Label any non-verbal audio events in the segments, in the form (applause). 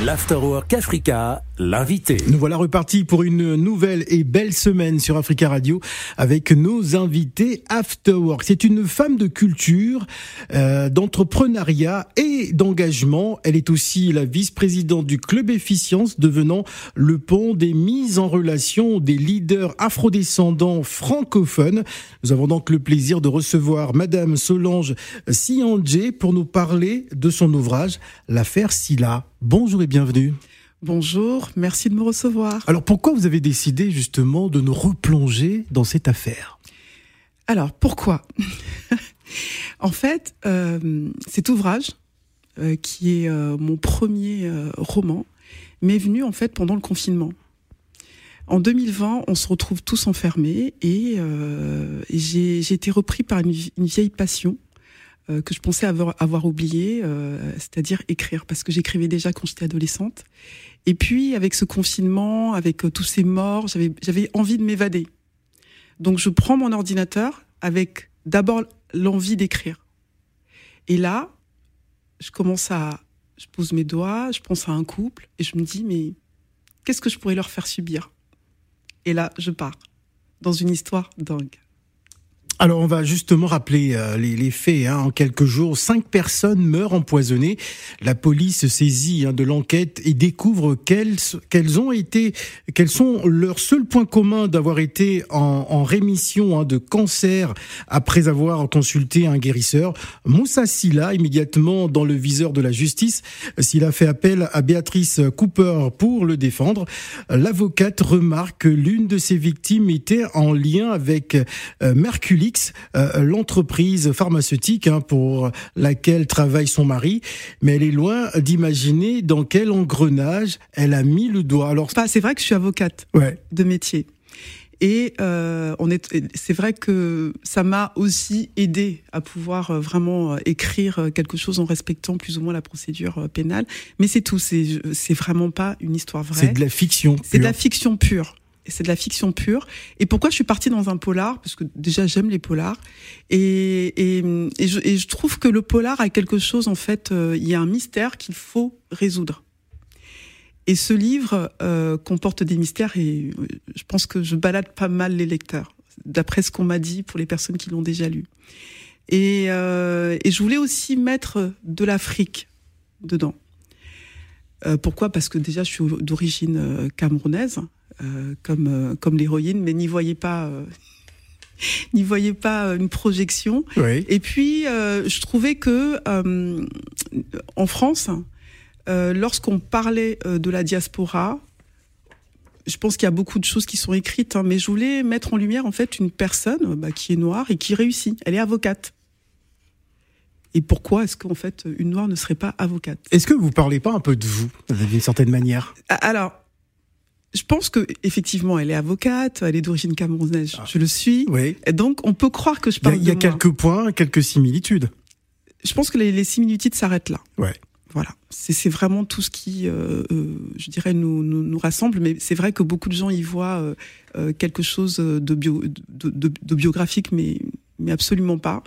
L'Afterwork Africa, l'invité. Nous voilà repartis pour une nouvelle et belle semaine sur Africa Radio avec nos invités Afterwork. C'est une femme de culture, euh, d'entrepreneuriat et d'engagement. Elle est aussi la vice-présidente du Club Efficience, devenant le pont des mises en relation des leaders afrodescendants francophones. Nous avons donc le plaisir de recevoir Madame Solange Siandje pour nous parler de son ouvrage, L'affaire Silla. Bonjour et bienvenue. Bonjour, merci de me recevoir. Alors pourquoi vous avez décidé justement de nous replonger dans cette affaire? Alors pourquoi? (laughs) En fait, euh, cet ouvrage, euh, qui est euh, mon premier roman, m'est venu en fait pendant le confinement. En 2020, on se retrouve tous enfermés et, j'ai été repris par une vieille passion euh, que je pensais avoir, oublié, euh, c'est-à-dire écrire, parce que j'écrivais déjà quand j'étais adolescente. Et puis, avec ce confinement, avec euh, tous ces morts, j'avais, j'avais envie de m'évader. Donc, je prends mon ordinateur avec d'abord l'envie d'écrire. Et là, je commence à, je pose mes doigts, je pense à un couple, et je me dis, mais qu'est-ce que je pourrais leur faire subir? Et là, je pars dans une histoire dingue. Alors on va justement rappeler euh, les, faits. Hein. En quelques jours, cinq personnes meurent empoisonnées. La police saisit hein, de l'enquête et découvre quels, quels ont été, quels sont leurs seuls points communs d'avoir été en, rémission hein, de cancer après avoir consulté un guérisseur. Moussa Silla, immédiatement dans le viseur de la justice, Silla fait appel à Béatrice Cooper pour le défendre. L'avocate remarque que l'une de ses victimes était en lien avec euh, Euh, l'entreprise pharmaceutique hein, pour laquelle travaille son mari, mais elle est loin d'imaginer dans quel engrenage elle a mis le doigt. Alors, c'est vrai que je suis avocate de métier. Et euh, on est, c'est vrai que ça m'a aussi aidé à pouvoir euh, vraiment écrire quelque chose en respectant plus ou moins la procédure pénale. Mais c'est tout, c'est, c'est vraiment pas une histoire vraie. C'est de la fiction. C'est de la fiction pure c'est de la fiction pure. Et pourquoi je suis partie dans un polar? Parce que déjà j'aime les polars et, je, trouve que le polar a quelque chose en fait. Euh, il y a un mystère qu'il faut résoudre. Et ce livre euh, comporte des mystères et euh, je pense que je balade pas mal les lecteurs, d'après ce qu'on m'a dit pour les personnes qui l'ont déjà lu. Et, je voulais aussi mettre de l'Afrique dedans. Pourquoi? Parce que déjà, je suis d'origine camerounaise. Euh, comme euh, comme l'héroïne, mais n'y voyez pas euh, (laughs) n'y voyez pas une projection. Et puis, je trouvais que en France, lorsqu'on parlait de la diaspora, je pense qu'il y a beaucoup de choses qui sont écrites, hein, mais je voulais mettre en lumière en fait une personne bah, qui est noire et qui réussit. Elle est avocate. Et pourquoi est-ce qu'en fait une noire ne serait pas avocate? Est-ce que vous parlez pas un peu de vous d'une certaine manière? Alors, je pense que effectivement, elle est avocate, elle est d'origine camerounaise, ah. je le suis. Oui. Et donc, on peut croire que je parle. Il y a, il y a quelques points, quelques similitudes. Je pense que les, les similitudes s'arrêtent là. Ouais. Voilà, c'est vraiment tout ce qui, euh, euh, je dirais, nous, nous, nous rassemble. Mais c'est vrai que beaucoup de gens y voient euh, euh quelque chose de, bio, de, de, de, biographique, mais, mais absolument pas.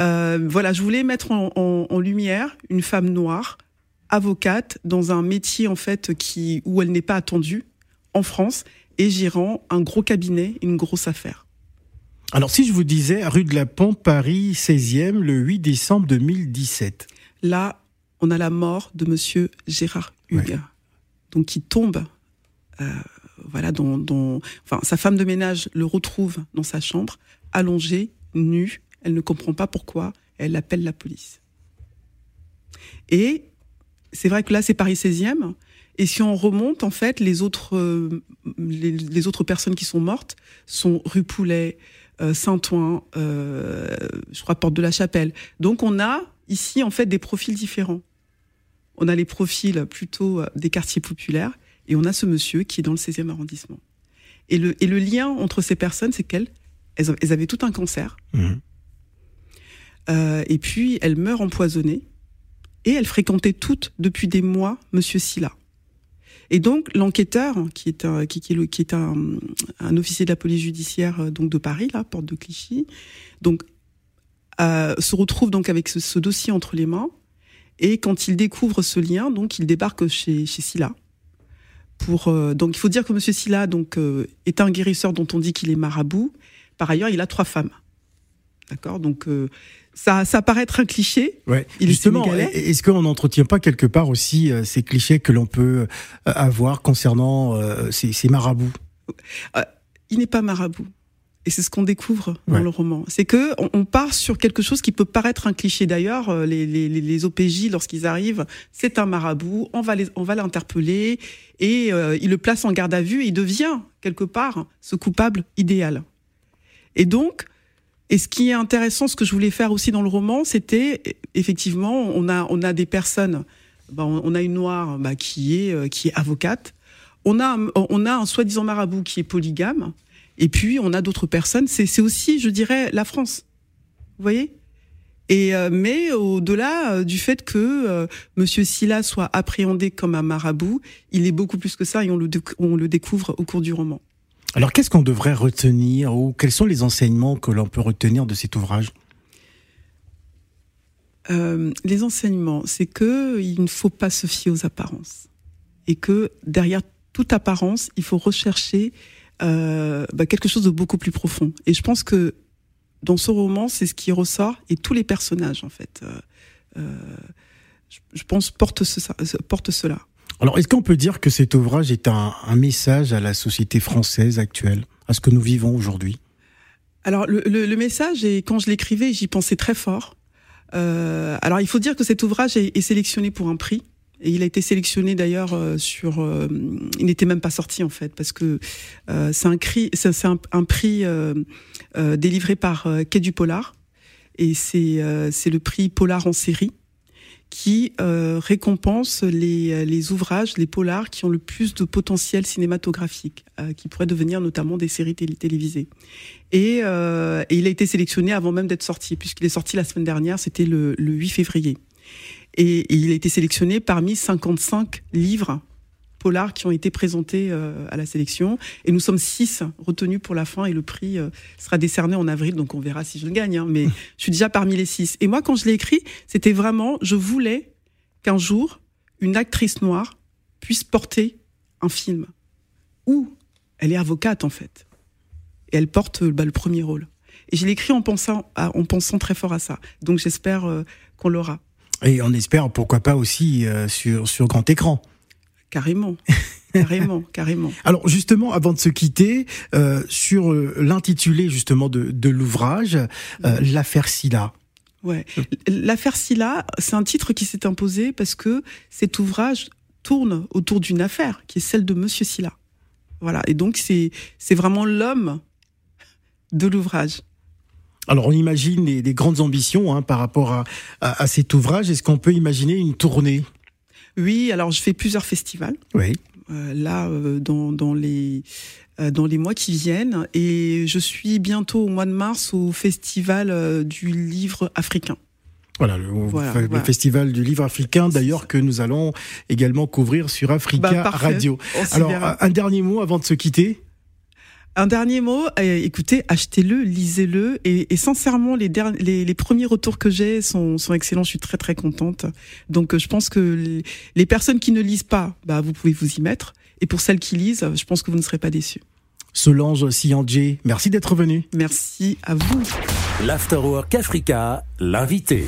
Euh, voilà, je voulais mettre en, en, en, lumière une femme noire, avocate, dans un métier en fait qui où elle n'est pas attendue en France et gérant un gros cabinet, une grosse affaire. Alors si je vous disais rue de la Pompe, Paris 16e, le 8 décembre 2017. Là, on a la mort de monsieur Gérard Hugues, donc qui tombe, euh, voilà, dont, enfin, sa femme de ménage le retrouve dans sa chambre, allongé, nu, elle ne comprend pas pourquoi, elle appelle la police. Et c'est vrai que là, c'est Paris 16e, et si on remonte, en fait, les autres, euh, les, autres personnes qui sont mortes sont rue Poulet, euh, Saint-Ouen, euh, je crois Porte de la Chapelle. Donc on a ici en fait des profils différents. On a les profils plutôt des quartiers populaires et on a ce monsieur qui est dans le 16e arrondissement. Et le, et le lien entre ces personnes, c'est qu'elles elles, avaient tout un cancer. Mmh. et puis elles meurent empoisonnées et elles fréquentaient toutes depuis des mois Monsieur Silla. Et donc l'enquêteur, qui est un, qui, qui, qui est un, un, officier de la police judiciaire euh, donc de Paris, là, porte de Clichy, donc euh, se retrouve donc avec ce, ce, dossier entre les mains Et quand il découvre ce lien, donc il débarque chez, chez Silla. Pour, euh, donc il faut dire que Monsieur Silla donc, euh, est un guérisseur dont on dit qu'il est marabout. Par ailleurs, il a trois femmes. D'accord Donc euh, ça, ça paraît être un cliché. Ouais. Il Justement, est-ce qu'on n'entretient pas quelque part aussi euh, ces clichés que l'on peut euh, avoir concernant euh, ces, ces marabouts? Il n'est pas marabout. Et c'est ce qu'on découvre dans Ouais. le roman. C'est que on, on part sur quelque chose qui peut paraître un cliché. D'ailleurs, les, les, les- les OPJ, lorsqu'ils arrivent, c'est un marabout. On va les, on va l'interpeller et euh, il le place en garde à vue. Il devient quelque part ce coupable idéal. Et donc, et ce qui est intéressant, ce que je voulais faire aussi dans le roman, c'était effectivement, on a, on a des personnes. ben, on a une noire bah, qui est euh, qui est avocate. On a on a un soi-disant marabout qui est polygame. Et puis on a d'autres personnes. C'est aussi, je dirais, la France. Vous voyez? Et euh, mais au-delà euh, du fait que euh, Monsieur Silla soit appréhendé comme un marabout, il est beaucoup plus que ça et on le, on le découvre au cours du roman. Alors qu'est-ce qu'on devrait retenir ou quels sont les enseignements que l'on peut retenir de cet ouvrage? Euh, les enseignements, c'est que il ne faut pas se fier aux apparences et que derrière toute apparence, il faut rechercher euh, bah, quelque chose de beaucoup plus profond. Et je pense que dans ce roman, c'est ce qui ressort et tous les personnages en fait, euh, euh, je, pense portent, ce, portent cela. Alors est-ce qu'on peut dire que cet ouvrage est un, un message à la société française actuelle, à ce que nous vivons aujourd'hui? Alors le, le, le message, et quand je l'écrivais, j'y pensais très fort. Euh, alors il faut dire que cet ouvrage est, est sélectionné pour un prix. Et il a été sélectionné d'ailleurs euh, sur. euh, il n'était même pas sorti en fait parce que euh, c'est un, c'est c'est un, prix euh, euh, délivré par euh, Quai du Polar et c'est c'est le prix Polar en série qui euh, récompense les, les ouvrages, les polars qui ont le plus de potentiel cinématographique, euh, qui pourraient devenir notamment des séries télé- télévisées. Et, euh, il a été sélectionné avant même d'être sorti, puisqu'il est sorti la semaine dernière, c'était le, le 8 février. Et il a été sélectionné parmi 55 livres polars qui ont été présentés euh, à la sélection. Et nous sommes six retenus pour la fin et le prix euh, sera décerné en avril, donc on verra si je le gagne. hein. mais (laughs) je suis déjà parmi les six. Et moi, quand je l'ai écrit, c'était vraiment, je voulais qu'un jour, une actrice noire puisse porter un film où elle est avocate en fait. Et elle porte euh, bah, le premier rôle. Et je l'ai écrit en pensant, à- en pensant très fort à ça. Donc j'espère euh, qu'on l'aura. Et on espère pourquoi pas aussi euh, sur, sur grand écran. Carrément. (laughs) carrément, carrément. Alors justement, avant de se quitter, euh, sur euh, l'intitulé justement de, de l'ouvrage, euh, l'affaire Silla. Ouais. L'affaire Silla, c'est un titre qui s'est imposé parce que cet ouvrage tourne autour d'une affaire qui est celle de Monsieur Silla. Voilà. Et donc c'est c'est vraiment l'homme de l'ouvrage. Alors on imagine des, des grandes ambitions hein, par rapport à, à, à cet ouvrage. Est-ce qu'on peut imaginer une tournée? Oui. Alors je fais plusieurs festivals. Oui. euh, là euh, dans, dans les euh, dans les mois qui viennent et je suis bientôt au mois de mars au festival du livre africain. Voilà, le, Voilà, le voilà. festival du livre africain, d'ailleurs que nous allons également couvrir sur Africa Bah. Radio. Alors un dernier mot avant de se quitter. Un dernier mot, euh, écoutez, achetez-le, lisez-le et, et sincèrement les, derni- les les premiers retours que j'ai sont, sont excellents. Je suis très très contente. Donc euh, je pense que les, les personnes qui ne lisent pas, bah vous pouvez vous y mettre. Et pour celles qui lisent, je pense que vous ne serez pas déçus. Solange Siandjé, merci d'être venu. Merci à vous. L'Afterwork Africa, l'invité.